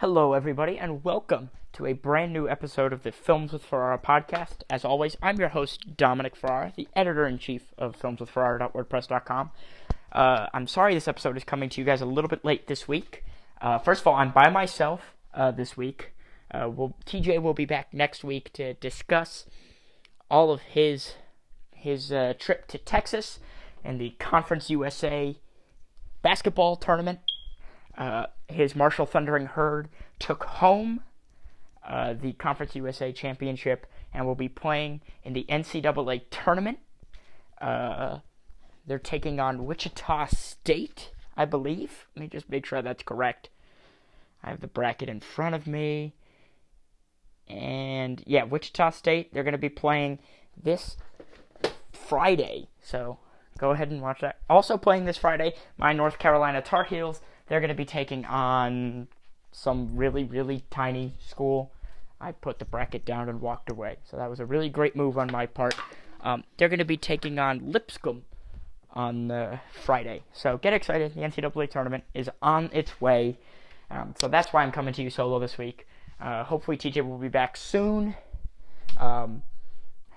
Hello, everybody, and welcome to a brand new episode of the Films with Ferrara podcast. As always, I'm your host, Dominic Ferrara, the editor in chief of filmswithferrara.wordpress.com. Uh, I'm sorry this episode is coming to you guys a little bit late this week. Uh, first of all, I'm by myself uh, this week. Uh, we'll, TJ will be back next week to discuss all of his his uh, trip to Texas and the Conference USA basketball tournament. Uh, his Marshall Thundering Herd took home uh, the Conference USA championship and will be playing in the NCAA tournament. Uh, they're taking on Wichita State, I believe. Let me just make sure that's correct. I have the bracket in front of me. And yeah, Wichita State, they're going to be playing this Friday. So go ahead and watch that. Also playing this Friday, my North Carolina Tar Heels. They're going to be taking on some really, really tiny school. I put the bracket down and walked away. So that was a really great move on my part. Um, they're going to be taking on Lipscomb on uh, Friday. So get excited. The NCAA tournament is on its way. Um, so that's why I'm coming to you solo this week. Uh, hopefully, TJ will be back soon. Um,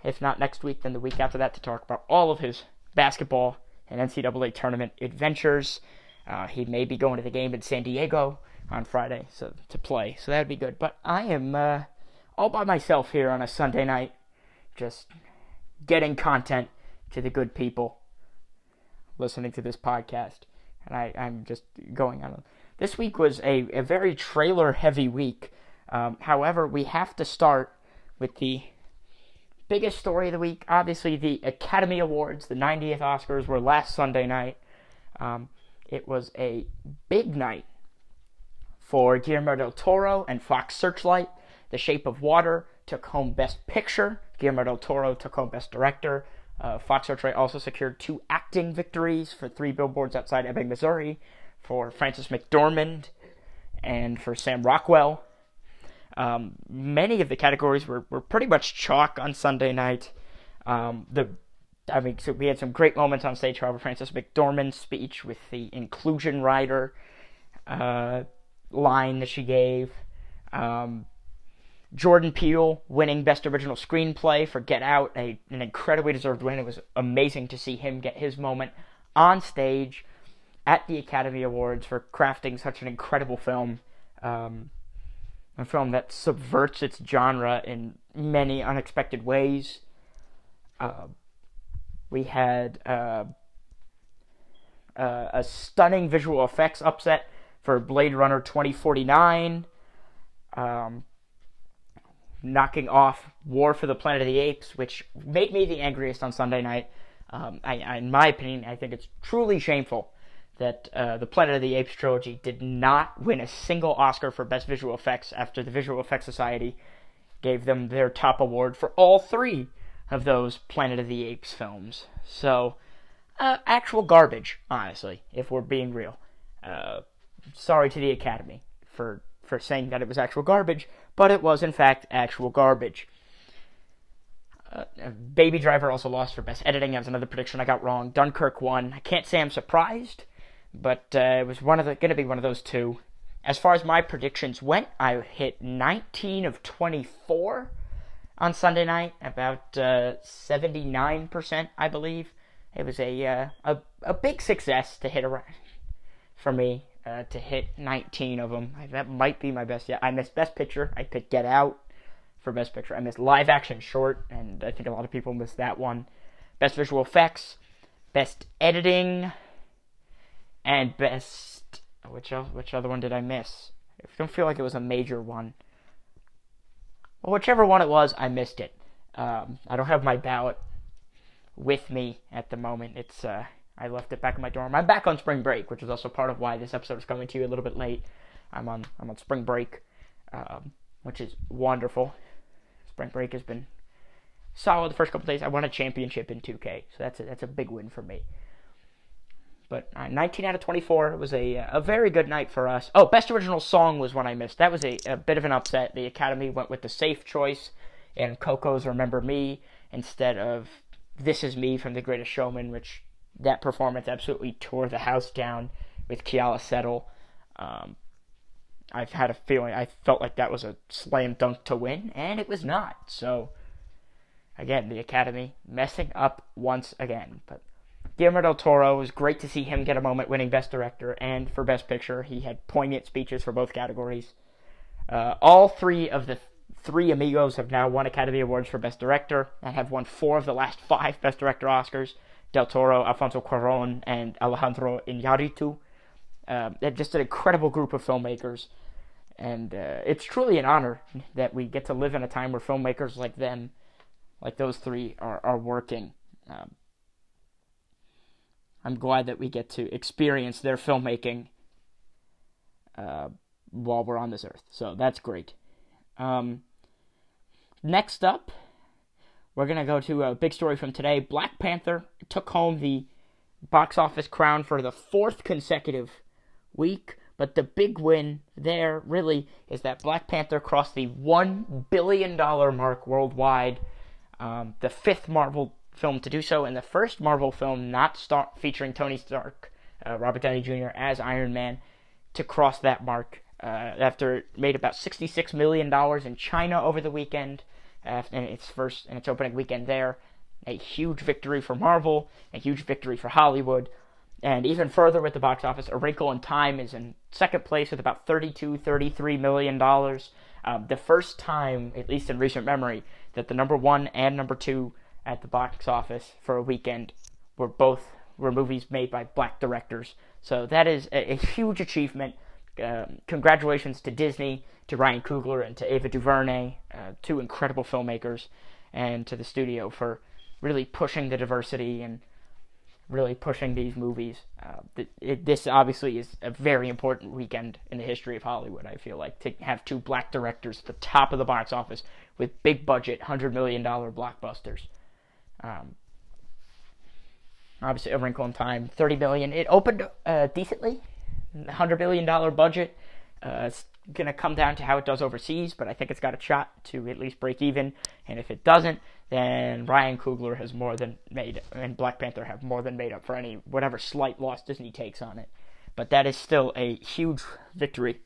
if not next week, then the week after that to talk about all of his basketball and NCAA tournament adventures. Uh, he may be going to the game in San Diego on Friday so to play, so that'd be good. But I am uh, all by myself here on a Sunday night, just getting content to the good people listening to this podcast, and I, I'm just going on. This week was a, a very trailer heavy week. Um, however, we have to start with the biggest story of the week. Obviously, the Academy Awards, the 90th Oscars, were last Sunday night. Um, it was a big night for Guillermo del Toro and Fox Searchlight. The Shape of Water took home Best Picture. Guillermo del Toro took home Best Director. Uh, Fox Searchlight also secured two acting victories for Three Billboards Outside Ebbing, Missouri, for Frances McDormand and for Sam Rockwell. Um, many of the categories were, were pretty much chalk on Sunday night. Um, the I mean, so we had some great moments on stage. However, Frances McDormand's speech with the inclusion rider uh, line that she gave. Um, Jordan Peele winning Best Original Screenplay for Get Out, a, an incredibly deserved win. It was amazing to see him get his moment on stage at the Academy Awards for crafting such an incredible film. Um, a film that subverts its genre in many unexpected ways. Uh, we had uh, uh, a stunning visual effects upset for Blade Runner 2049, um, knocking off War for the Planet of the Apes, which made me the angriest on Sunday night. Um, I, I, in my opinion, I think it's truly shameful that uh, the Planet of the Apes trilogy did not win a single Oscar for Best Visual Effects after the Visual Effects Society gave them their top award for all three of those Planet of the Apes films. So, uh, actual garbage, honestly, if we're being real. Uh, sorry to the Academy for for saying that it was actual garbage, but it was in fact actual garbage. Uh, Baby Driver also lost for best editing. That was another prediction I got wrong. Dunkirk won. I can't say I'm surprised, but uh, it was one of the going to be one of those two. As far as my predictions went, I hit 19 of 24 on Sunday night, about uh, 79%, I believe. It was a, uh, a a big success to hit around for me uh, to hit 19 of them. That might be my best yet. I missed Best Picture. I picked Get Out for Best Picture. I missed Live Action Short, and I think a lot of people missed that one. Best Visual Effects, Best Editing, and Best. Which which other one did I miss? I don't feel like it was a major one. Well, whichever one it was, I missed it. Um, I don't have my ballot with me at the moment. It's uh, I left it back in my dorm. I'm back on spring break, which is also part of why this episode is coming to you a little bit late. I'm on I'm on spring break, um, which is wonderful. Spring break has been solid the first couple days. I won a championship in 2K, so that's a, that's a big win for me. But uh, 19 out of 24 was a a very good night for us. Oh, best original song was one I missed. That was a, a bit of an upset. The Academy went with the safe choice and Coco's "Remember Me" instead of "This Is Me" from The Greatest Showman, which that performance absolutely tore the house down with Keala Settle. Um, I've had a feeling I felt like that was a slam dunk to win, and it was not. So again, the Academy messing up once again. But Guillermo del Toro was great to see him get a moment winning Best Director and for Best Picture. He had poignant speeches for both categories. Uh, all three of the three amigos have now won Academy Awards for Best Director and have won four of the last five Best Director Oscars. Del Toro, Alfonso Cuarón, and Alejandro Iñárritu. Uh, just an incredible group of filmmakers, and uh, it's truly an honor that we get to live in a time where filmmakers like them, like those three, are are working. Um, I'm glad that we get to experience their filmmaking uh, while we're on this earth. So that's great. Um, next up, we're going to go to a big story from today. Black Panther took home the box office crown for the fourth consecutive week. But the big win there really is that Black Panther crossed the $1 billion mark worldwide. Um, the fifth Marvel film to do so, and the first Marvel film not star- featuring Tony Stark, uh, Robert Downey Jr. as Iron Man, to cross that mark. Uh, after it made about $66 million in China over the weekend, after its first and its opening weekend there. A huge victory for Marvel, a huge victory for Hollywood. And even further with the box office, A Wrinkle in Time is in second place with about 32, 33 million dollars. Um, the first time, at least in recent memory, that the number one and number two at the box office for a weekend were both were movies made by black directors. So that is a, a huge achievement. Um, congratulations to Disney, to Ryan Coogler, and to Ava DuVernay, uh, two incredible filmmakers, and to the studio for really pushing the diversity and really pushing these movies. Uh, it, this obviously is a very important weekend in the history of Hollywood. I feel like to have two black directors at the top of the box office with big budget, hundred million dollar blockbusters. Um, obviously, A Wrinkle in Time, thirty million. It opened uh, decently, hundred billion dollar budget. Uh, it's gonna come down to how it does overseas, but I think it's got a shot to at least break even. And if it doesn't, then Ryan Coogler has more than made, and Black Panther have more than made up for any whatever slight loss Disney takes on it. But that is still a huge victory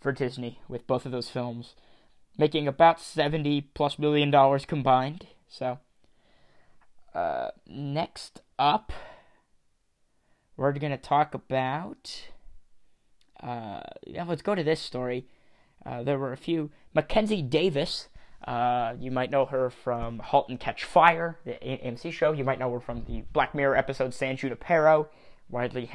for Disney with both of those films, making about seventy plus million dollars combined. So, uh, next up, we're gonna talk about. Uh, yeah, let's go to this story. Uh, there were a few. Mackenzie Davis uh, you might know her from *Halt and Catch Fire*, the AMC show. You might know her from the Black Mirror episode *San Junipero*, widely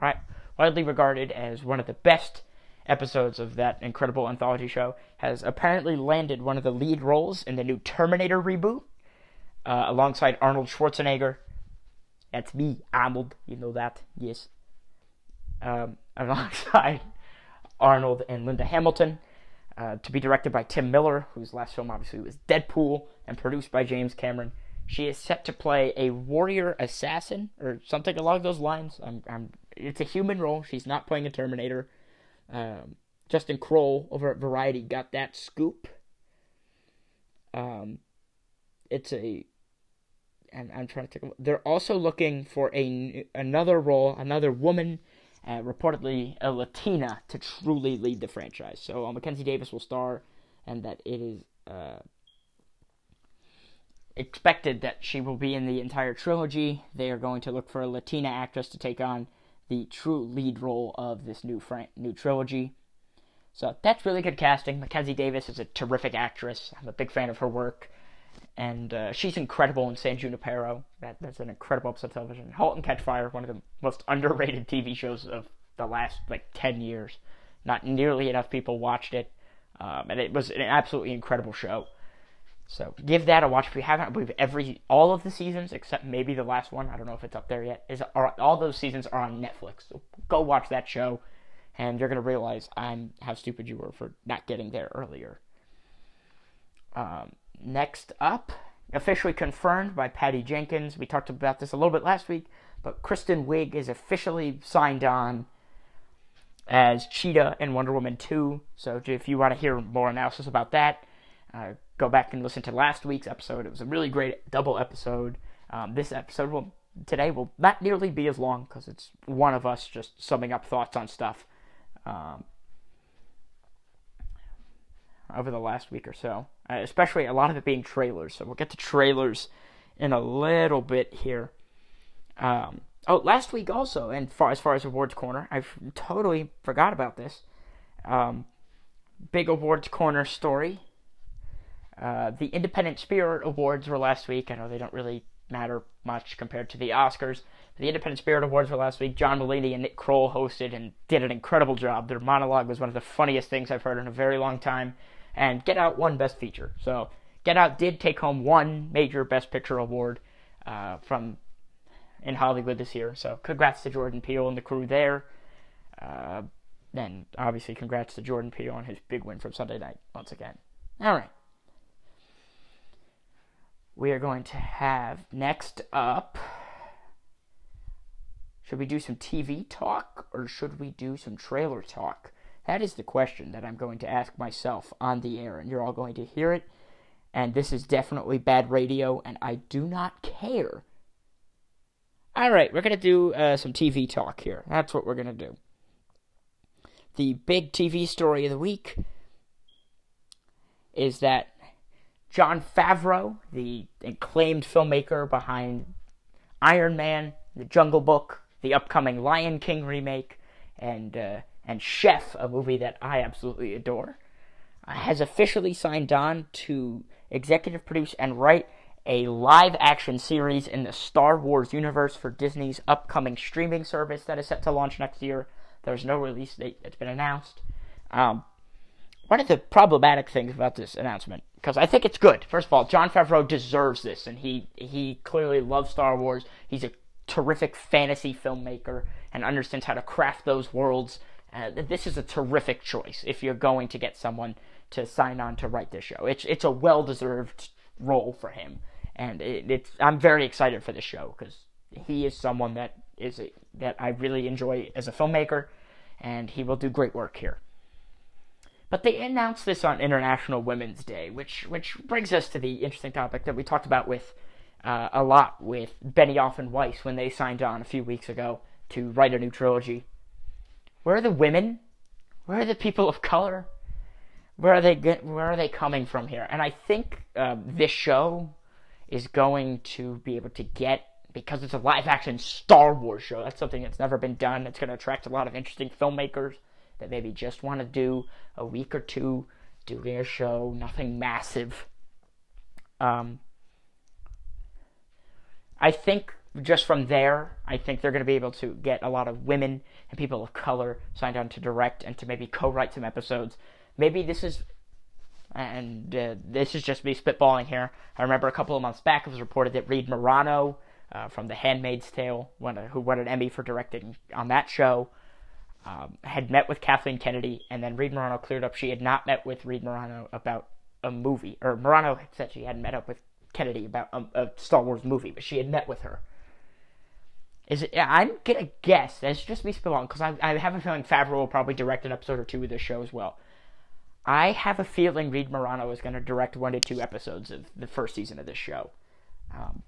right, widely regarded as one of the best episodes of that incredible anthology show. Has apparently landed one of the lead roles in the new *Terminator* reboot, uh, alongside Arnold Schwarzenegger. That's me, Arnold. You know that, yes. Um, alongside Arnold and Linda Hamilton uh, to be directed by Tim Miller, whose last film obviously was Deadpool, and produced by James Cameron. She is set to play a warrior assassin or something along those lines. I'm, I'm, it's a human role. She's not playing a Terminator. Um, Justin Kroll over at Variety got that scoop. Um, it's a, and I'm trying to take. They're also looking for a another role, another woman uh, reportedly a Latina to truly lead the franchise. So uh, Mackenzie Davis will star, and that it is uh, expected that she will be in the entire trilogy. They are going to look for a Latina actress to take on the true lead role of this new new trilogy. So that's really good casting. Mackenzie Davis is a terrific actress. I'm a big fan of her work and uh, she's incredible in San Junipero. That that's an incredible episode of television. *Halt and Catch Fire*, one of the most underrated TV shows of the last like ten years. Not nearly enough people watched it, um, and it was an absolutely incredible show. So give that a watch if you haven't. I believe every all of the seasons except maybe the last one. I don't know if it's up there yet. Is are, all those seasons are on Netflix. So go watch that show, and you're gonna realize I'm how stupid you were for not getting there earlier. Um, Next up, officially confirmed by Patty Jenkins. We talked about this a little bit last week, but Kristen Wiig is officially signed on as Cheetah in Wonder Woman 2. So if you want to hear more analysis about that, uh, go back and listen to last week's episode. It was a really great double episode. Um, this episode will today will not nearly be as long because it's one of us just summing up thoughts on stuff. Um, over the last week or so, especially a lot of it being trailers. So we'll get to trailers in a little bit here. Um, oh, last week also, and far as far as awards corner, I totally forgot about this. Um, big awards corner story. Uh, the Independent Spirit Awards were last week. I know they don't really matter much compared to the Oscars. The Independent Spirit Awards were last week. John Mulaney and Nick Kroll hosted and did an incredible job. Their monologue was one of the funniest things I've heard in a very long time. And Get Out won Best Feature. So Get Out did take home one major Best Picture award uh, from in Hollywood this year. So congrats to Jordan Peele and the crew there. Uh, and obviously congrats to Jordan Peele on his big win from Sunday night once again. All right we are going to have next up. Should we do some TV talk or should we do some trailer talk? That is the question that I'm going to ask myself on the air, and you're all going to hear it. And this is definitely bad radio, and I do not care. All right, we're going to do uh, some TV talk here. That's what we're going to do. The big TV story of the week is that Jon Favreau, the acclaimed filmmaker behind Iron Man, The Jungle Book, the upcoming Lion King remake, and uh, and Chef, a movie that I absolutely adore, uh, has officially signed on to executive produce and write a live action series in the Star Wars universe for Disney's upcoming streaming service that is set to launch next year. There's no release date that's been announced. Um, one of the problematic things about this announcement because I think it's good. First of all, Jon Favreau deserves this, and he he clearly loves Star Wars. He's a terrific fantasy filmmaker and understands how to craft those worlds. Uh, this is a terrific choice if you're going to get someone to sign on to write this show. It's it's a well deserved role for him, and it, it's I'm very excited for this show because he is someone that is a, that I really enjoy as a filmmaker, and he will do great work here. But they announced this on International Women's Day, which which brings us to the interesting topic that we talked about with uh, a lot with Benioff and Weiss when they signed on a few weeks ago to write a new trilogy. Where are the women? Where are the people of color? Where are they? Where are they coming from here? And I think um, this show is going to be able to get because it's a live action Star Wars show. That's something that's never been done. It's going to attract a lot of interesting filmmakers that maybe just want to do a week or two doing a show, nothing massive. Um, I think just from there, I think they're going to be able to get a lot of women and people of color signed on to direct and to maybe co-write some episodes. Maybe this is, and uh, this is just me spitballing here. I remember a couple of months back it was reported that Reed Morano uh, from The Handmaid's Tale, won a, who won an Emmy for directing on that show, um, had met with Kathleen Kennedy, and then Reed Morano cleared up she had not met with Reed Morano about a movie, or Morano said she hadn't met up with Kennedy about a, a Star Wars movie, but she had met with her. Is it? I'm gonna guess. That's just me spilling because I, I have a feeling Favreau will probably direct an episode or two of this show as well. I have a feeling Reed Morano is to direct one to two episodes of the first season of this show. Um,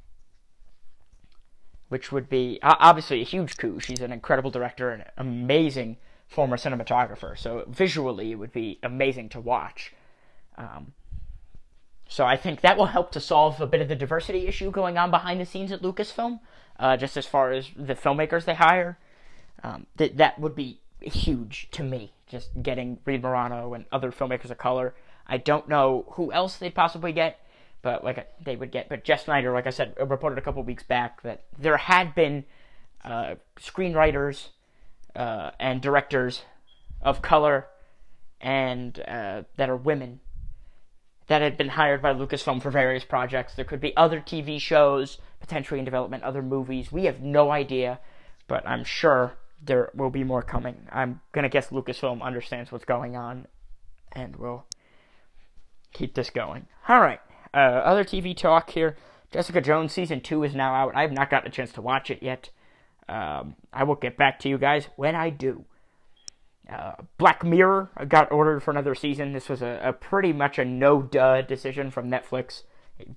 which would be obviously a huge coup. She's an incredible director and amazing former cinematographer. So visually, it would be amazing to watch. Um, so I think that will help to solve a bit of the diversity issue going on behind the scenes at Lucasfilm, uh, just as far as the filmmakers they hire. Um, th- that would be huge to me, just getting Reed Morano and other filmmakers of color. I don't know who else they'd possibly get but like they would get. But Jeff Sneider, like I said, reported a couple weeks back that there had been uh, screenwriters uh, and directors of color and uh, that are women that had been hired by Lucasfilm for various projects. There could be other TV shows potentially in development, other movies. We have no idea, but I'm sure there will be more coming. I'm gonna guess Lucasfilm understands what's going on, and will keep this going. All right. Uh, other TV talk here. Jessica Jones season two is now out. I have not gotten a chance to watch it yet. Um, I will get back to you guys when I do. Black Mirror got ordered for another season. This was a, a pretty much a no duh decision from Netflix.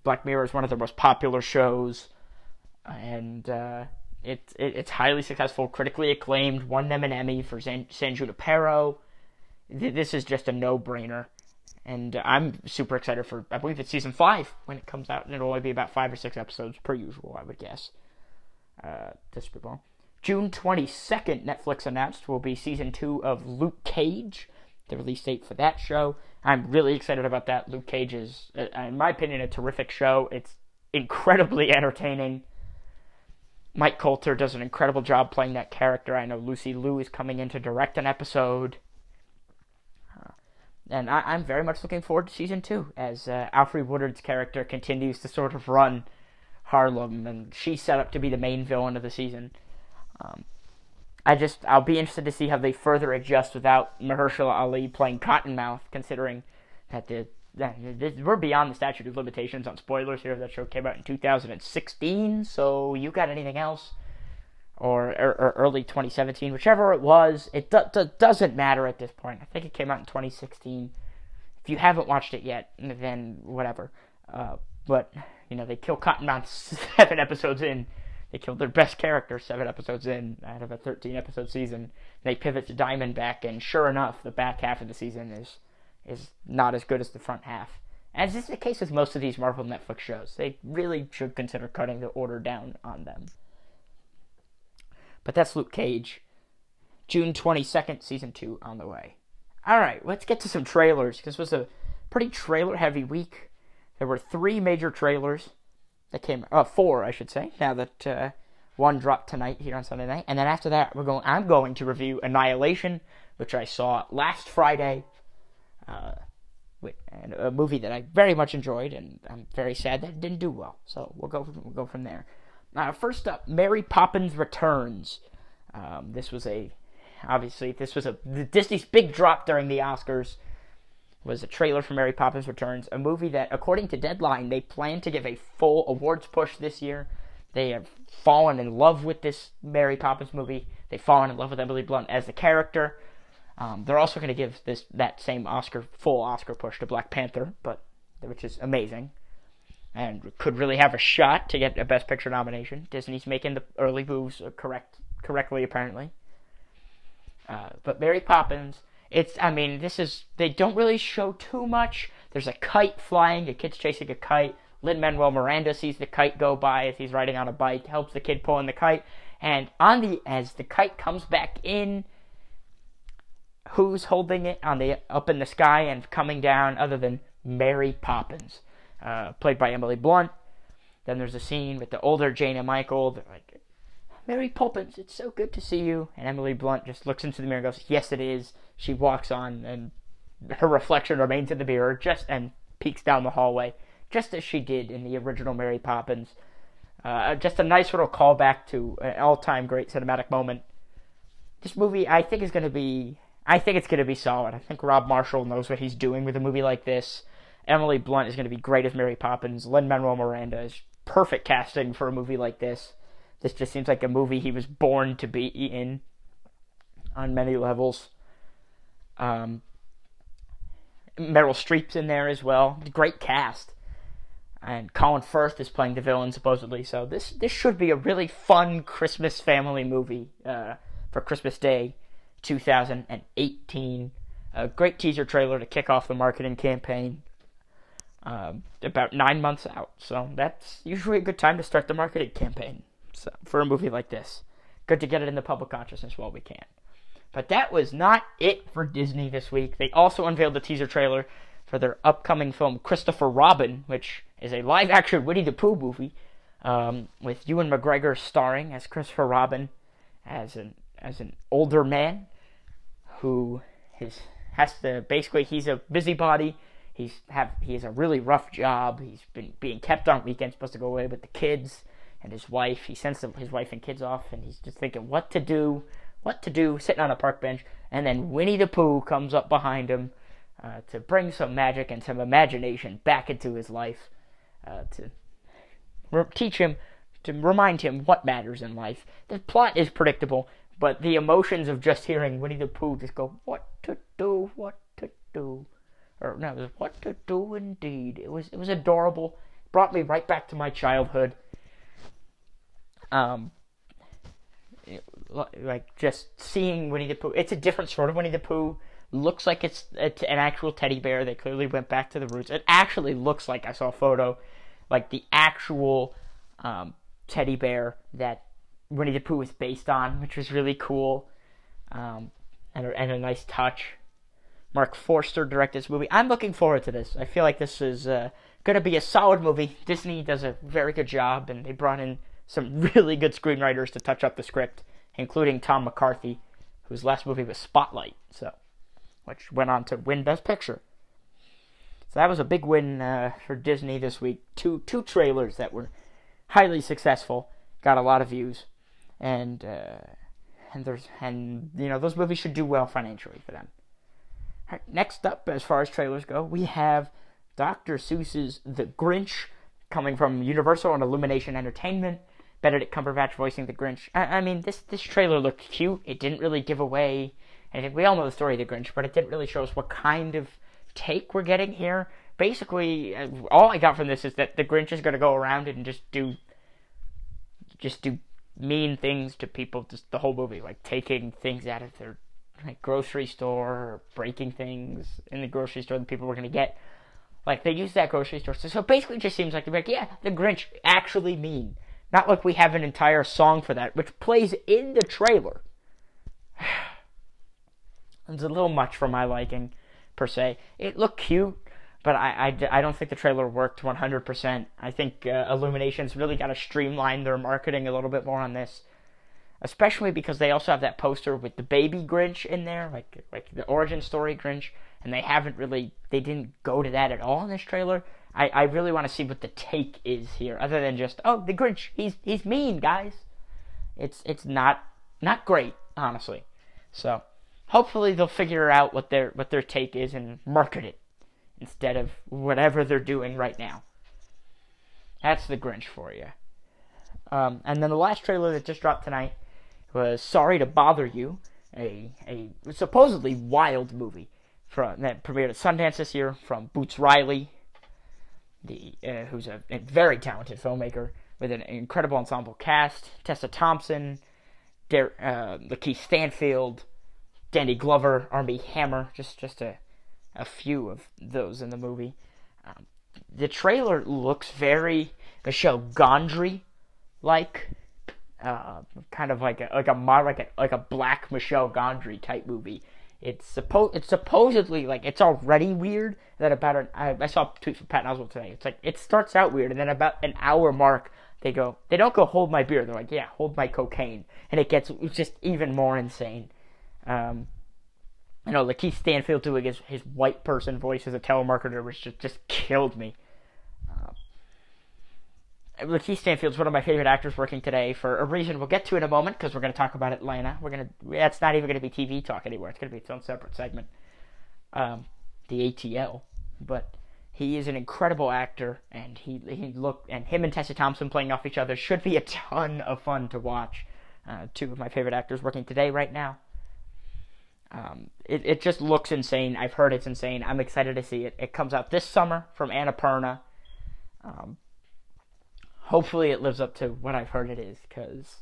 Black Mirror is one of their most popular shows, and uh, it, it, it's highly successful, critically acclaimed. Won them an Emmy for San, San Junipero. This is just a no brainer and I'm super excited for. I believe it's season five when it comes out, and it'll only be about five or six episodes per usual, I would guess. Uh. June 22nd, Netflix announced will be season two of Luke Cage. The release date for that show. I'm really excited about that. Luke Cage is, uh, in my opinion, a terrific show. It's incredibly entertaining. Mike Colter does an incredible job playing that character. I know Lucy Liu is coming in to direct an episode. Uh, and I, am very much looking forward to season two as uh, Alfre Woodard's character continues to sort of run Harlem, and she's set up to be the main villain of the season. Um, I just I'll be interested to see how they further adjust without Mahershala Ali playing Cottonmouth, considering that the we're beyond the statute of limitations on spoilers here. That show came out in 2016, so you got anything else? Or, or, or early 2017, whichever it was, it do, do, doesn't matter at this point. I think it came out in 2016. If you haven't watched it yet, then whatever. Uh, but, you know, they kill Cottonmouth seven episodes in. They killed their best character seven episodes in out of a 13 episode season. They pivot to Diamondback, and sure enough, the back half of the season is is not as good as the front half. As is the case with most of these Marvel Netflix shows, they really should consider cutting the order down on them. But that's Luke Cage. June 22nd, season 2 on the way. Alright, let's get to some trailers. This was a pretty trailer heavy week. There were three major trailers that came, uh, four, I should say, now that uh, one dropped tonight here on Sunday night. And then after that, we're going, I'm going to review Annihilation, which I saw last Friday uh, and a movie that I very much enjoyed, and I'm very sad that it didn't do well. So we'll go from, we'll go from there. Uh, first up, Mary Poppins Returns. Um, this was a obviously this was a Disney's big drop during the Oscars. Was a trailer for Mary Poppins Returns, a movie that, according to Deadline, they plan to give a full awards push this year. They have fallen in love with this Mary Poppins movie. They've fallen in love with Emily Blunt as the character. Um, they're also going to give this that same Oscar full Oscar push to Black Panther, but which is amazing, and could really have a shot to get a Best Picture nomination. Disney's making the early moves correct correctly apparently. Uh, but Mary Poppins, it's I mean this is they don't really show too much. There's a kite flying, a kid's chasing a kite. Lin Manuel Miranda sees the kite go by as he's riding on a bike, helps the kid pull in the kite, and on the as the kite comes back in who's holding it on the up in the sky and coming down other than Mary Poppins, uh, played by Emily Blunt. Then there's a scene with the older Jane and Michael. They're like, Mary Poppins, it's so good to see you. And Emily Blunt just looks into the mirror and goes, Yes, it is. She walks on, and her reflection remains in the mirror, just and peeks down the hallway, just as she did in the original Mary Poppins. Uh, just a nice little callback to an all-time great cinematic moment. This movie, I think, is going to be I think it's going to be solid. I think Rob Marshall knows what he's doing with a movie like this. Emily Blunt is going to be great as Mary Poppins. Lin Manuel Miranda is perfect casting for a movie like this. This just seems like a movie he was born to be in on many levels. Um, Meryl Streep's in there as well. Great cast. And Colin Firth is playing the villain supposedly. So this this should be a really fun Christmas family movie uh, for Christmas Day. 2018. A great teaser trailer to kick off the marketing campaign. Uh, about nine months out, so that's usually a good time to start the marketing campaign so, for a movie like this. Good to get it in the public consciousness while we can. But that was not it for Disney this week. They also unveiled the teaser trailer for their upcoming film Christopher Robin, which is a live action Winnie the Pooh movie um, with Ewan McGregor starring as Christopher Robin as an as an older man who is has to basically he's a busybody. He's have he has a really rough job. He's been being kept on weekends, supposed to go away with the kids and his wife. He sends his wife and kids off, and he's just thinking what to do, what to do, sitting on a park bench. And then Winnie the Pooh comes up behind him uh, to bring some magic and some imagination back into his life, uh, to re- teach him, to remind him what matters in life. The plot is predictable. But the emotions of just hearing Winnie the Pooh just go, what to do, what to do. Or no, it was what to do indeed. It was it was adorable. Brought me right back to my childhood. Um like just seeing Winnie the Pooh. It's a different sort of Winnie the Pooh looks like it's an actual teddy bear. They clearly went back to the roots. It actually looks like I saw a photo, like the actual um, teddy bear that Winnie the Pooh was based on, which was really cool, um, and, a, and a nice touch. Marc Forster directed this movie. I'm looking forward to this. I feel like this is uh, going to be a solid movie. Disney does a very good job, and they brought in some really good screenwriters to touch up the script, including Tom McCarthy, whose last movie was Spotlight, so which went on to win Best Picture. So that was a big win uh, for Disney this week. Two two trailers that were highly successful, got a lot of views, and uh, and there's and you know those movies should do well financially for them. Right, next up, as far as trailers go, we have Dr. Seuss's The Grinch coming from Universal and Illumination Entertainment. Benedict Cumberbatch voicing the Grinch. I, I mean, this this trailer looked cute. It didn't really give away anything. We all know the story of the Grinch, but it didn't really show us what kind of take we're getting here. Basically, uh, all I got from this is that the Grinch is going to go around and just do, just do mean things to people. Just the whole movie, like taking things out of their like grocery store, or breaking things in the grocery store that people were going to get. Like they use that grocery store. So, so basically, it just seems like they're like, yeah, the Grinch actually mean. Not like we have an entire song for that, which plays in the trailer. it's a little much for my liking, per se. It looked cute, but I, I, I don't think the trailer worked 100%. I think uh, Illumination's really got to streamline their marketing a little bit more on this. Especially because they also have that poster with the baby Grinch in there, like like the origin story Grinch, and they haven't really they didn't go to that at all in this trailer. I, I really want to see what the take is here, other than just oh the Grinch he's he's mean guys. It's it's not not great honestly. So hopefully they'll figure out what their what their take is and market it instead of whatever they're doing right now. That's the Grinch for you. Um, and then the last trailer that just dropped tonight was "Sorry to Bother You," a a supposedly wild movie from that premiered at Sundance this year from Boots Riley, the uh, who's a, a, very talented filmmaker with an incredible ensemble cast: Tessa Thompson, Der- uh, Lakeith Stanfield, Danny Glover, Armie Hammer, just just a a few of those in the movie. Um, the trailer looks very Michel Gondry like, uh, kind of like a like a like a like a black Michel Gondry type movie. It's supposed it's supposedly like it's already weird. That about an I, I saw a tweet from Pat Oswalt today. It's like it starts out weird, and then about an hour mark, they go they don't go hold my beer. They're like yeah, hold my cocaine, and it gets just even more insane. Um, you know, Lakeith Stanfield doing his, his white person voice as a telemarketer, which just, just killed me. Lakeith Stanfield's one of my favorite actors working today for a reason we'll get to in a moment because we're going to talk about Atlanta. We're going to that's not even going to be TV talk anymore. It's going to be its own separate segment, um, the ATL. But he is an incredible actor, and he he look and him and Tessa Thompson playing off each other should be a ton of fun to watch. Uh, two of my favorite actors working today right now. Um, it, it just looks insane. I've heard it's insane. I'm excited to see it. It comes out this summer from Annapurna. Um, hopefully, it lives up to what I've heard it is, because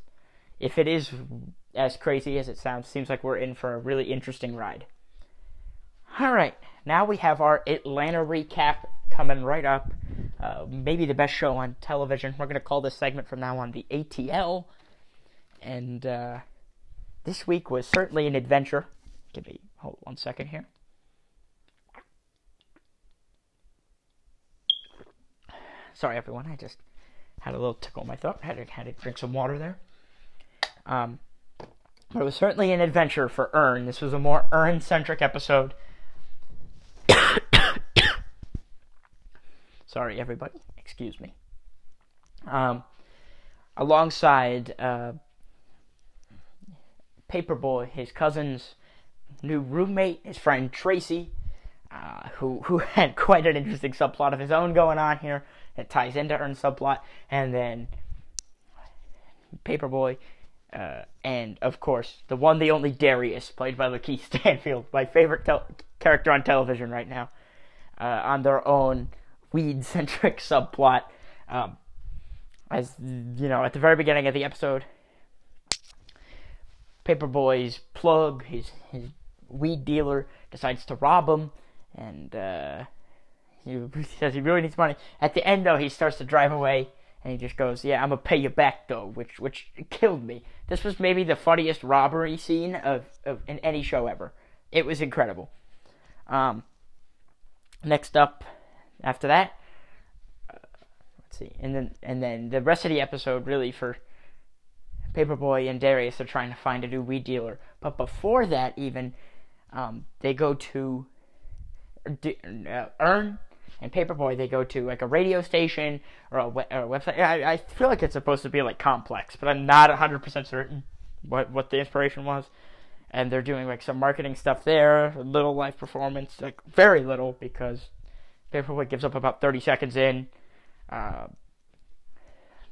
if it is as crazy as it sounds, seems like we're in for a really interesting ride. All right, now we have our Atlanta recap coming right up. Uh, maybe the best show on television. We're going to call this segment from now on the ATL. And uh, this week was certainly an adventure. Give me hold one second here. Sorry, everyone. I just had a little tickle in my throat. Had to had to drink some water there. Um, but it was certainly an adventure for Earn. This was a more Earn centric episode. Sorry, everybody. Excuse me. Um, alongside uh, Paper Boi, his cousins new roommate, his friend Tracy, uh, who who had quite an interesting subplot of his own going on here that ties into Earn's subplot, and then Paper Boi, uh, and of course the one, the only Darius, played by Lakeith Stanfield, my favorite tel- character on television right now, uh, on their own weed-centric subplot. Um, as you know, at the very beginning of the episode, Paper Boi's plug, his his weed dealer decides to rob him, and uh, he says he really needs money. At the end, though, he starts to drive away, and he just goes, "Yeah, I'm gonna pay you back, though," which which killed me. This was maybe the funniest robbery scene of, of in any show ever. It was incredible. Um, next up, after that, uh, let's see, and then and then the rest of the episode really for Paper Boi and Darius are trying to find a new weed dealer. But before that, even um, they go to uh, Earn and Paper Boi. They go to like a radio station or a, or a website. I, I, feel like it's supposed to be like complex, but I'm not 100% certain what what the inspiration was. And they're doing like some marketing stuff there, little live performance, like very little because Paper Boi gives up about 30 seconds in. Uh,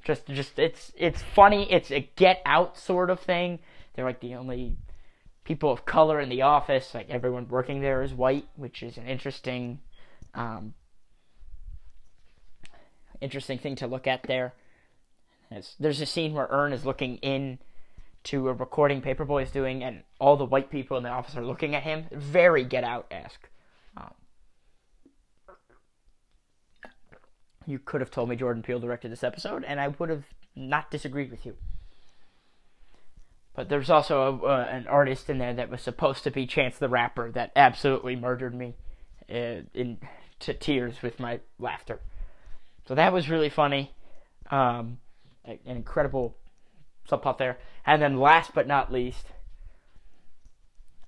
just, just it's it's funny. It's a get out sort of thing. They're like the only people of color in the office. Like everyone working there is white, which is an interesting, um, interesting thing to look at there. There's a scene where Earn is looking in to a recording Paper Boi is doing, and all the white people in the office are looking at him. Very Get Out esque. Um, you could have told me Jordan Peele directed this episode, and I would have not disagreed with you. But there's also a, uh, an artist in there that was supposed to be Chance the Rapper that absolutely murdered me uh, in to tears with my laughter. So that was really funny. Um, an incredible subplot there. And then last but not least,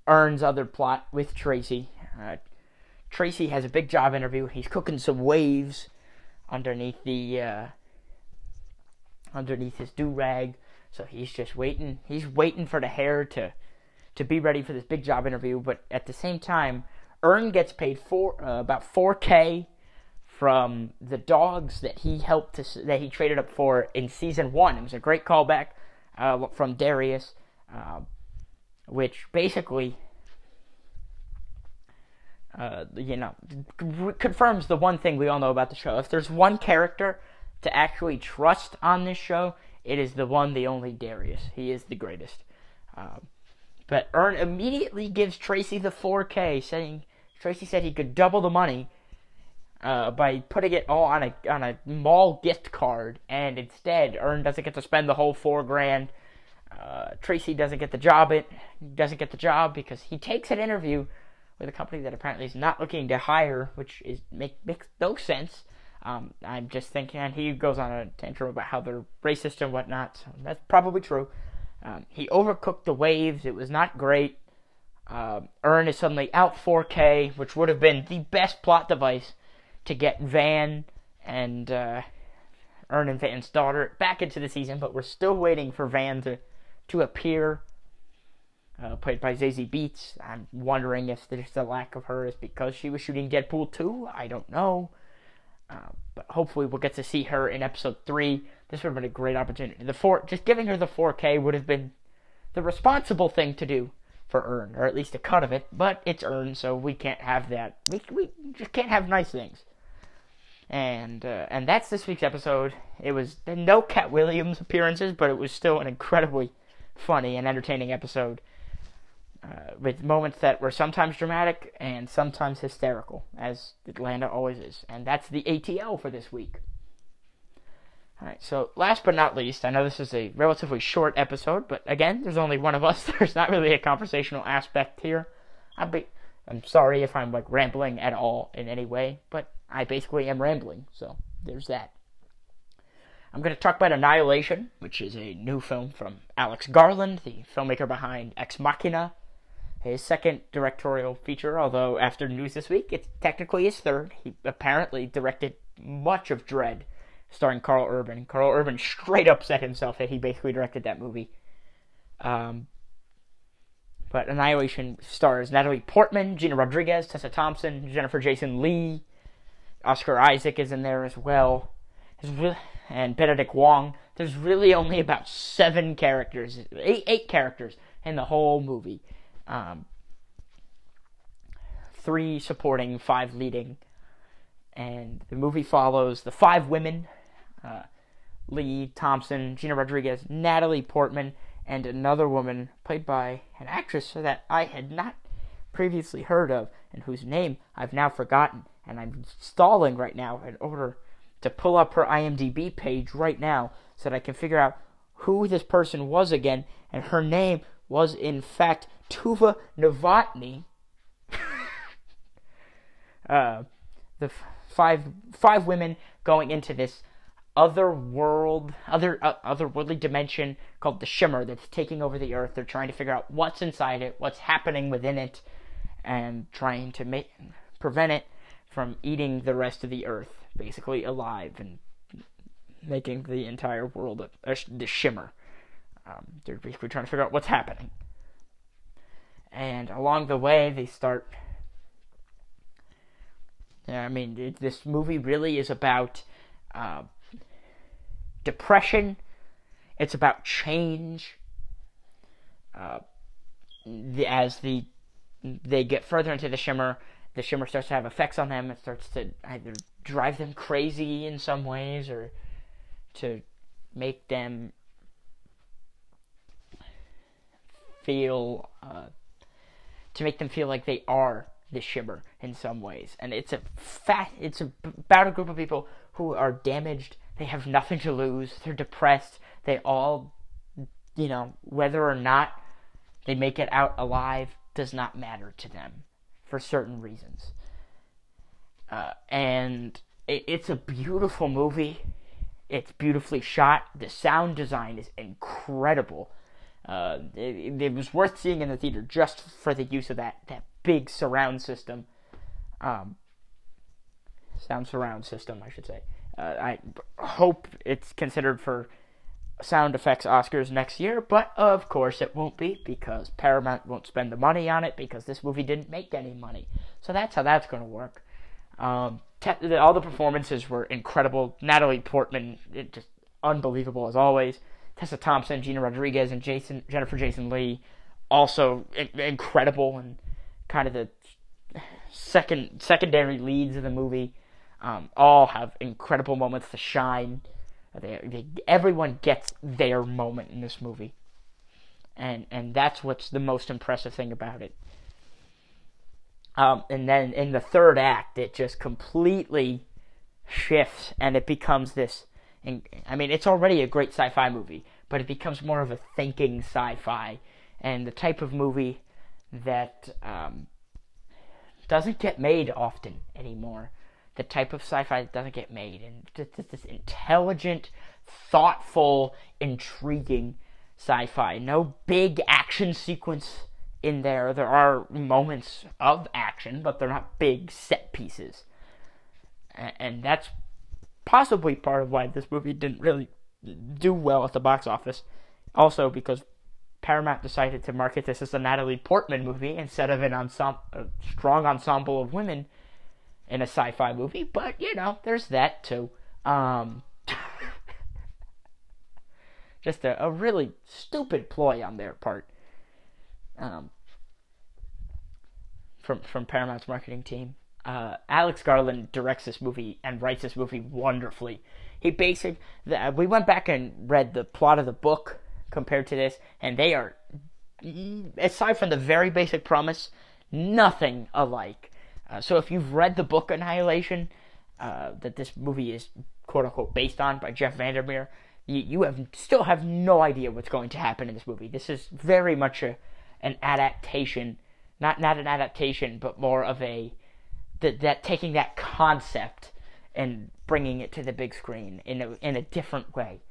Earn's other plot with Tracy. Uh, Tracy has a big job interview. He's cooking some waves underneath the uh, underneath his do rag. So he's just waiting. He's waiting for the hair to to be ready for this big job interview. But at the same time, Earn gets paid for uh, about 4K from the dogs that he helped to that he traded up for in season one. It was a great callback uh, from Darius, uh, which basically uh, you know, confirms the one thing we all know about the show. If there's one character to actually trust on this show, it is the one, the only Darius. He is the greatest. Um, but Earn immediately gives Tracy the 4K, saying Tracy said he could double the money uh, by putting it all on a on a mall gift card, and instead Earn doesn't get to spend the whole four grand. Uh, Tracy doesn't get the job. It doesn't get the job because he takes an interview with a company that apparently is not looking to hire, which is make makes no sense. Um, I'm just thinking, and he goes on a tantrum about how they're racist and whatnot. So that's probably true. Um, he overcooked the waves. It was not great. Uh, Earn is suddenly out 4K, which would have been the best plot device to get Van and uh, Earn and Van's daughter back into the season, but we're still waiting for Van to, to appear uh, played by Zazie Beetz. I'm wondering if there's a lack of her is because she was shooting Deadpool 2. I don't know. Uh, but hopefully we'll get to see her in episode 3. This would have been a great opportunity. The four, just giving her the 4K would have been the responsible thing to do for Earn, or at least a cut of it. But it's Earn, so we can't have that. We, we just can't have nice things. And uh, and that's this week's episode. It was no Katt Williams appearances, but it was still an incredibly funny and entertaining episode uh, with moments that were sometimes dramatic and sometimes hysterical, as Atlanta always is. And that's the ATL for this week. Alright, so last but not least, I know this is a relatively short episode, but again, there's only one of us. There's not really a conversational aspect here. i be, I'm sorry if I'm like rambling at all in any way, but I basically am rambling, so there's that. I'm going to talk about Annihilation, which is a new film from Alex Garland, the filmmaker behind Ex Machina, his second directorial feature, although after news this week, it's technically his third. He apparently directed much of Dredd, starring Karl Urban. Karl Urban straight up said himself that he basically directed that movie. Um, but Annihilation stars Natalie Portman, Gina Rodriguez, Tessa Thompson, Jennifer Jason Lee, Oscar Isaac is in there as well, and Benedict Wong. There's really only about seven characters, eight, eight characters in the whole movie. Um, three supporting, five leading, and the movie follows the five women: uh, Lee Thompson, Gina Rodriguez, Natalie Portman, and another woman played by an actress that I had not previously heard of and whose name I've now forgotten, and I'm stalling right now in order to pull up her IMDb page right now so that I can figure out who this person was again, and her name was in fact Tuva Novotny. uh, the f- five five women going into this other world, other uh, otherworldly dimension called the Shimmer that's taking over the Earth. They're trying to figure out what's inside it, what's happening within it, and trying to make prevent it from eating the rest of the Earth, basically alive and making the entire world a, a, the Shimmer. Um, they're basically trying to figure out what's happening, and along the way they start. I mean, it, this movie really is about. Uh, depression. It's about change. Uh, the, as the they get further into the shimmer, the shimmer starts to have effects on them. It starts to either drive them crazy in some ways or to make them feel uh, to make them feel like they are the shimmer in some ways. And it's a fat. It's a, about a group of people who are damaged they have nothing to lose. They're depressed. They all, you know, whether or not they make it out alive does not matter to them for certain reasons. Uh, and it, it's a beautiful movie. It's beautifully shot. The sound design is incredible. Uh, it, it, was worth seeing in the theater just for the use of that, that big surround system. Um, sound surround system, I should say. Uh, I hope it's considered for sound effects Oscars next year, but of course it won't be because Paramount won't spend the money on it because this movie didn't make any money. So that's how that's going to work. Um, te- all the performances were incredible. Natalie Portman, just unbelievable as always. Tessa Thompson, Gina Rodriguez, and Jason Jennifer Jason Lee, also in- incredible and kind of the second secondary leads of the movie um, all have incredible moments to shine. They, everyone gets their moment in this movie, and and that's what's the most impressive thing about it. Um, and then in the third act, it just completely shifts, and it becomes this. And, I mean, it's already a great sci-fi movie, but it becomes more of a thinking sci-fi, and the type of movie that um, doesn't get made often anymore the type of sci-fi that doesn't get made, and just, this intelligent, thoughtful, intriguing sci-fi. No big action sequence in there. There are moments of action, but they're not big set pieces, and, that's possibly part of why this movie didn't really do well at the box office. Also, because Paramount decided to market this as a Natalie Portman movie instead of an ensemble, a strong ensemble of women in a sci-fi movie, but you know, there's that too. Um, just a, a, really stupid ploy on their part. Um, from from Paramount's marketing team. Uh, Alex Garland directs this movie and writes this movie wonderfully. He basically, the, we went back and read the plot of the book compared to this, and they are, aside from the very basic premise, nothing alike. Uh, so if you've read the book Annihilation, uh, that this movie is quote unquote based on by Jeff VanderMeer, you, you have still have no idea what's going to happen in this movie. This is very much a an adaptation, not not an adaptation, but more of a that that taking that concept and bringing it to the big screen in a in a different way.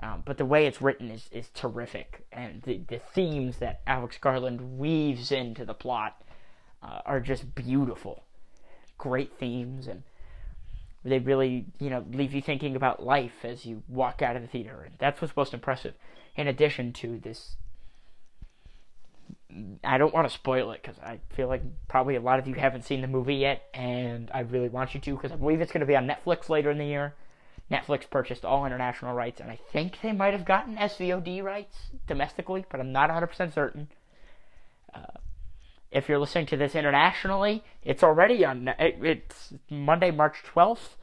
Um, but the way it's written is, is terrific, and the, the themes that Alex Garland weaves into the plot uh, are just beautiful. Great themes, and they really, you know, leave you thinking about life as you walk out of the theater, and that's what's most impressive. In addition to this, I don't want to spoil it because I feel like probably a lot of you haven't seen the movie yet, and I really want you to because I believe it's going to be on Netflix later in the year. Netflix purchased all international rights, and I think they might have gotten SVOD rights domestically, but I'm not 100% certain. Uh, if you're listening to this internationally, it's already on. It's Monday, March 12th.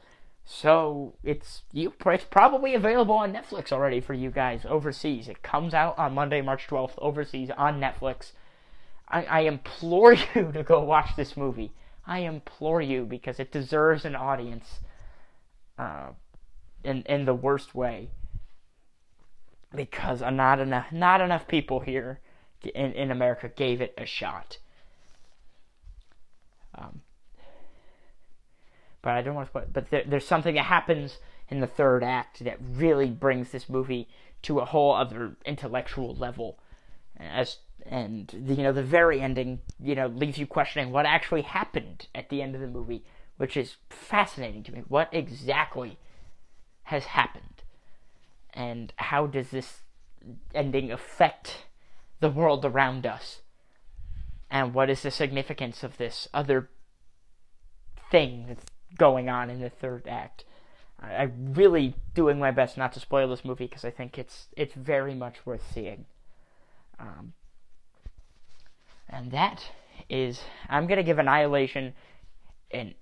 So it's you. It's probably available on Netflix already for you guys overseas. It comes out on Monday, March 12th overseas on Netflix. I, I implore you to go watch this movie. I implore you because it deserves an audience uh, in in the worst way. Because not enough not enough people here in, in America gave it a shot. Um, but I don't want to. Put, but there, there's something that happens in the third act that really brings this movie to a whole other intellectual level. As and the, you know the very ending, you know, leaves you questioning what actually happened at the end of the movie, which is fascinating to me. What exactly has happened, and how does this ending affect the world around us? And what is the significance of this other thing that's going on in the third act. I, am really doing my best not to spoil this movie because I think it's it's very much worth seeing. Um, and that is I'm gonna give Annihilation an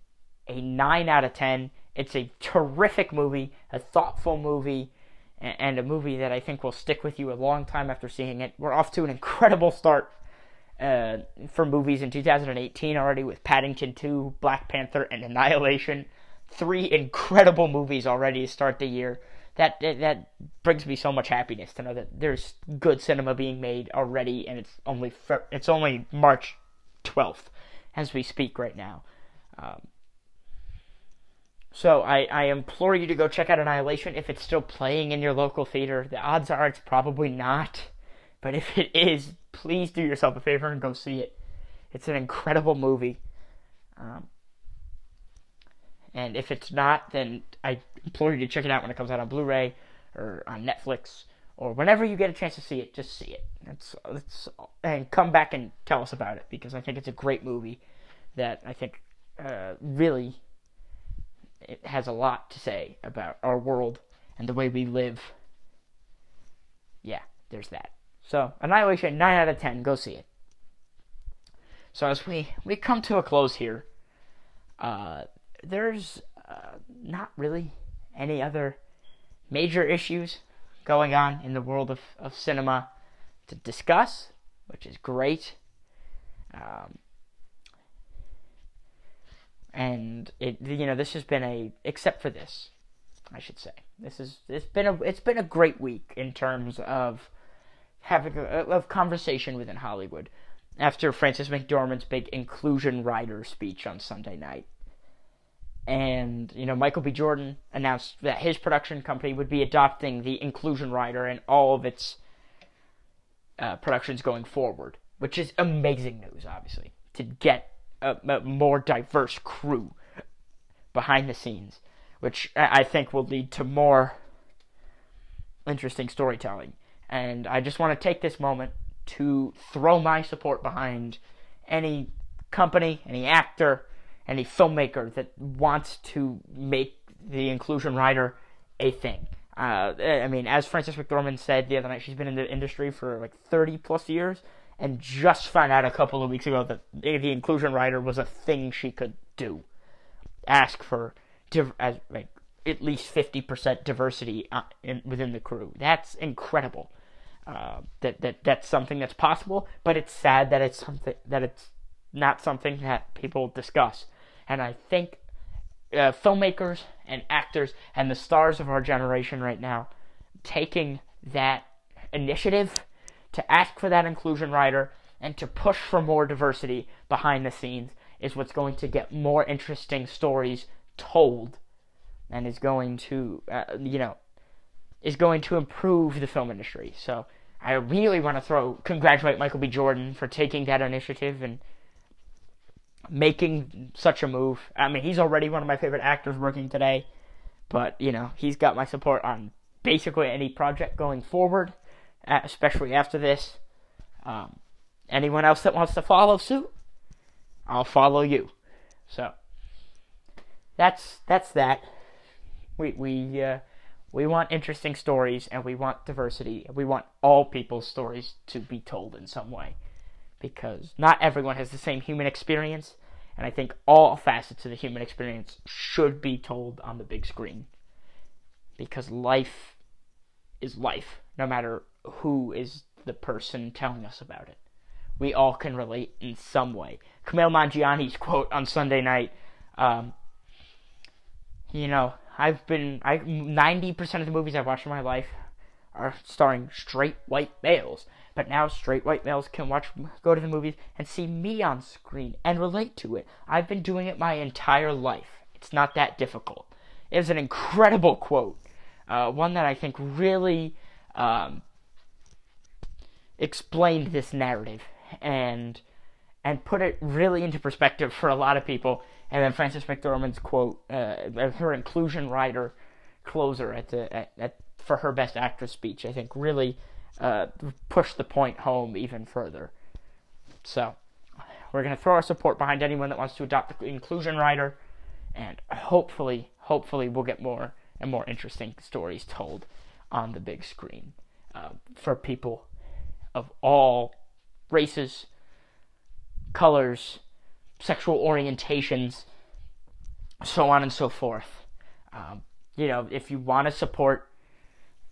a nine out of ten. It's a terrific movie, a thoughtful movie, and a movie that I think will stick with you a long time after seeing it. We're off to an incredible start uh, for movies in 2018 already with Paddington 2, Black Panther, and Annihilation. Three incredible movies already to start the year. That, that, brings me so much happiness to know that there's good cinema being made already, and it's only it's only March 12th as we speak right now. Um, so I, I implore you to go check out Annihilation if it's still playing in your local theater. The odds are it's probably not. But if it is, please do yourself a favor and go see it. It's an incredible movie. Um, and if it's not, then I implore you to check it out when it comes out on Blu-ray or on Netflix or whenever you get a chance to see it. Just see it. It's, it's and come back and tell us about it because I think it's a great movie that I think uh, really it has a lot to say about our world and the way we live. Yeah, there's that. So, Annihilation, 9 out of 10. Go see it. So, as we, we come to a close here, uh, there's uh, not really any other major issues going on in the world of, of cinema to discuss, which is great. Um, and it, you know, this has been a, except for this, I should say, this is, it's been a, it's been a great week in terms of having a, a conversation within Hollywood after Frances McDormand's big inclusion rider speech on Sunday night. And, you know, Michael B. Jordan announced that his production company would be adopting the inclusion rider in all of its uh, productions going forward, which is amazing news, obviously, to get a, a more diverse crew behind the scenes, which I think will lead to more interesting storytelling. And I just want to take this moment to throw my support behind any company, any actor, any filmmaker that wants to make the inclusion rider a thing. Uh, I mean, as Frances McDormand said the other night, she's been in the industry for like 30 plus years and just found out a couple of weeks ago that the inclusion rider was a thing she could do. Ask for as like at least 50% diversity uh, in, within the crew. That's incredible. Uh, that that that's something that's possible, but it's sad that it's something that it's not something that people discuss. And I think uh, filmmakers and actors and the stars of our generation right now taking that initiative to ask for that inclusion rider and to push for more diversity behind the scenes is what's going to get more interesting stories told and is going to uh, you know is going to improve the film industry. So I really want to throw congratulate Michael B. Jordan for taking that initiative and making such a move. I mean, he's already one of my favorite actors working today, but you know, he's got my support on basically any project going forward, especially after this. Um, anyone else that wants to follow suit, I'll follow you. So that's that's that. We we uh, we want interesting stories and we want diversity. We want all people's stories to be told in some way. Because not everyone has the same human experience, and I think all facets of the human experience should be told on the big screen. Because life is life, no matter who is the person telling us about it. we all can relate in some way. Kumail Nanjiani's quote on Sunday night, um, you know, I've been I 90% of the movies I've watched in my life are starring straight white males. But now straight white males can watch go to the movies and see me on screen and relate to it. I've been doing it my entire life. It's not that difficult. It was an incredible quote. Uh, one that I think really um, explained this narrative and and put it really into perspective for a lot of people. And then Frances McDormand's quote, uh, her inclusion rider closer at the at, at for her best actress speech, I think really uh, pushed the point home even further. So we're gonna throw our support behind anyone that wants to adopt the inclusion rider, and hopefully, hopefully, we'll get more and more interesting stories told on the big screen uh, for people of all races, colors, sexual orientations, so on and so forth. Um, you know, if you want to support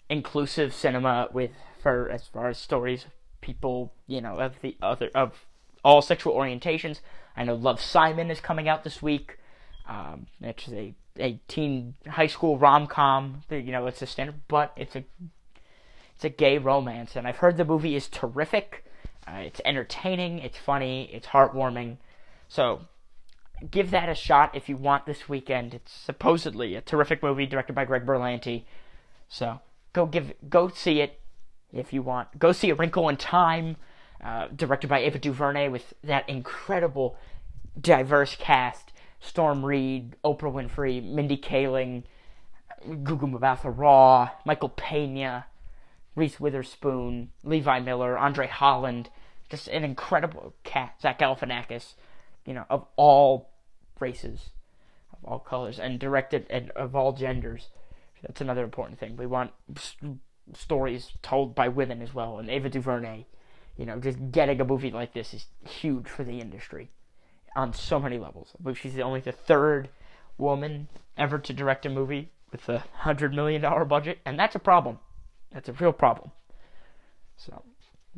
inclusive cinema with for as far as stories, people, you know, of the other of all sexual orientations. I know Love Simon is coming out this week. Um, it's a a teen high school rom com. You know, it's a standard, but it's a it's a gay romance, and I've heard the movie is terrific. Uh, it's entertaining, it's funny, it's heartwarming. So give that a shot if you want this weekend. It's supposedly a terrific movie directed by Greg Berlanti. So go give go see it if you want. Go see A Wrinkle in Time, uh, directed by Ava DuVernay with that incredible diverse cast. Storm Reid, Oprah Winfrey, Mindy Kaling, Gugu Mbatha-Raw, Michael Pena, Reese Witherspoon, Levi Miller, Andre Holland, just an incredible cast. Zach Galifianakis, you know, of all races, of all colors, and directed and of all genders. That's another important thing. We want st- stories told by women as well, and Ava DuVernay. You know, just getting a movie like this is huge for the industry on so many levels. I believe she's only the third woman ever to direct a movie with a hundred million dollar budget, and that's a problem. That's a real problem. So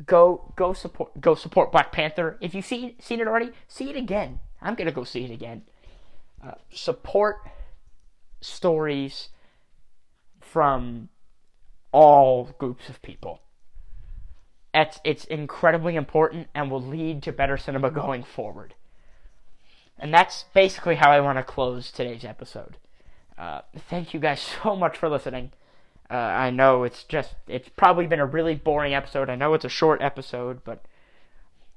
go go support go support Black Panther. If you've seen seen it already, see it again. I'm gonna go see it again. Uh, support stories from all groups of people. It's it's incredibly important and will lead to better cinema going forward. And that's basically how I want to close today's episode. Uh, thank you guys so much for listening. Uh, I know it's just, it's probably been a really boring episode. I know it's a short episode, but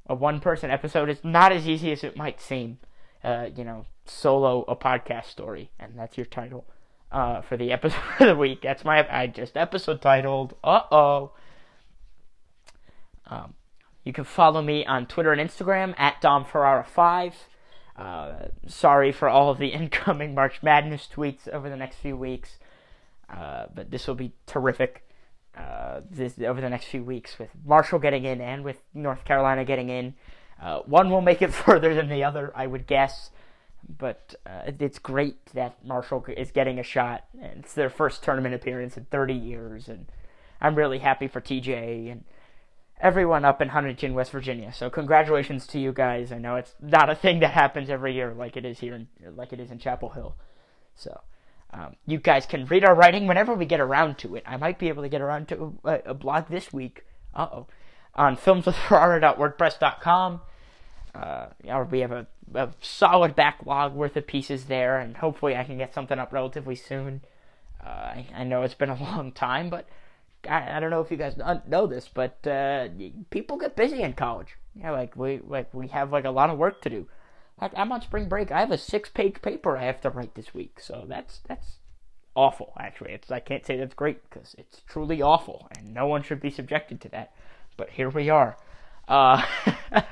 a one person episode is not as easy as it might seem. Uh, you know, solo a podcast story, and that's your title uh, for the episode of the week. That's my, I just episode titled, uh oh. Um, you can follow me on Twitter and Instagram at Dom Ferrara5. Uh, sorry for all of the incoming March Madness tweets over the next few weeks. Uh, but this will be terrific uh, this, over the next few weeks with Marshall getting in and with North Carolina getting in. Uh, one will make it further than the other, I would guess. But uh, it's great that Marshall is getting a shot. And it's their first tournament appearance in 30 years. And I'm really happy for TJ and everyone up in Huntington, West Virginia. So congratulations to you guys. I know it's not a thing that happens every year like it is here, in, like it is in Chapel Hill. So um, you guys can read our writing whenever we get around to it. I might be able to get around to a, a blog this week. Uh oh. On filmswithferrara.wordpress.com. Uh, we have a, a, solid backlog worth of pieces there, and hopefully I can get something up relatively soon. Uh, I, I, know it's been a long time, but I, I don't know if you guys know this, but uh, people get busy in college. Yeah, like we like we have like a lot of work to do. I'm on spring break. I have a six-page paper I have to write this week, so that's that's awful. Actually, it's I can't say that's great because it's truly awful, and no one should be subjected to that. But here we are, uh,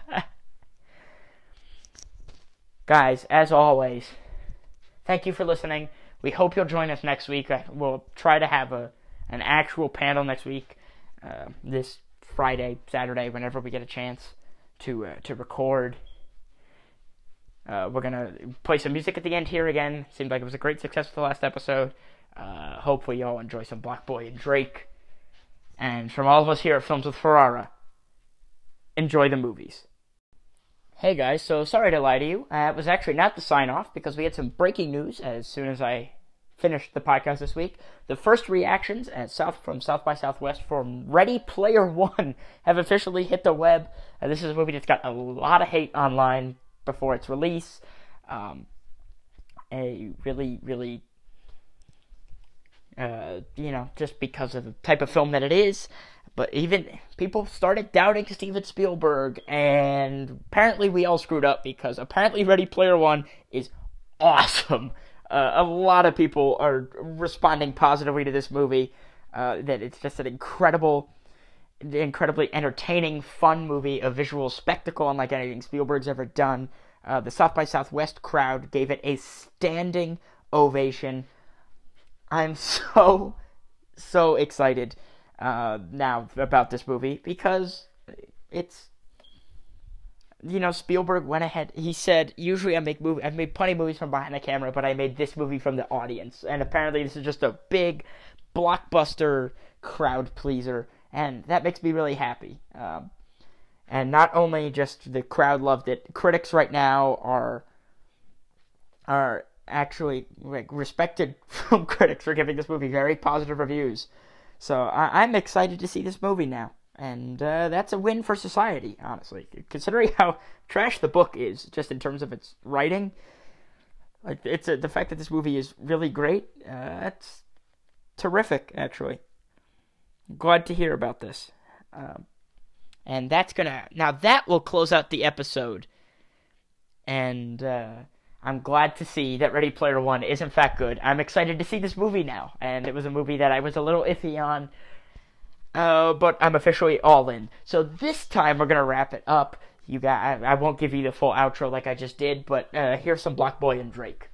guys. As always, thank you for listening. We hope you'll join us next week. We'll try to have a an actual panel next week, uh, this Friday, Saturday, whenever we get a chance to uh, to record uh, we're gonna play some music at the end here again. Seemed like it was a great success for the last episode. Uh, hopefully, y'all enjoy some BlocBoy and Drake. And from all of us here at Films with Ferrara, enjoy the movies. Hey guys, so sorry to lie to you. Uh, it was actually not the sign off because we had some breaking news as soon as I finished the podcast this week. The first reactions at South from South by Southwest from Ready Player One have officially hit the web. Uh, this is a movie that's got a lot of hate online before its release. Um, a really, really, uh, you know, just because of the type of film that it is. But even people started doubting Steven Spielberg, and apparently we all screwed up because apparently Ready Player One is awesome. Uh, a lot of people are responding positively to this movie. Uh, that it's just an incredible, incredibly entertaining, fun movie, a visual spectacle unlike anything Spielberg's ever done. Uh, the South by Southwest crowd gave it a standing ovation. I'm so, so excited uh, now about this movie because it's you know Spielberg went ahead. He said, "Usually I make movie. I've made plenty of movies from behind the camera, but I made this movie from the audience." And apparently, this is just a big blockbuster crowd pleaser, and that makes me really happy. Um, and not only just the crowd loved it, critics right now are are actually like respected film critics for giving this movie very positive reviews. So I, am excited to see this movie now, and uh, that's a win for society, honestly. Considering how trash the book is, just in terms of its writing, like it's a, the fact that this movie is really great. Uh, that's terrific, actually. Glad to hear about this. Um, and that's gonna now that will close out the episode. And uh, I'm glad to see that Ready Player One is in fact good. I'm excited to see this movie now, and it was a movie that I was a little iffy on, uh, but I'm officially all in. So this time we're gonna wrap it up. You got, I, I won't give you the full outro like I just did, but uh, here's some BlocBoy and Drake.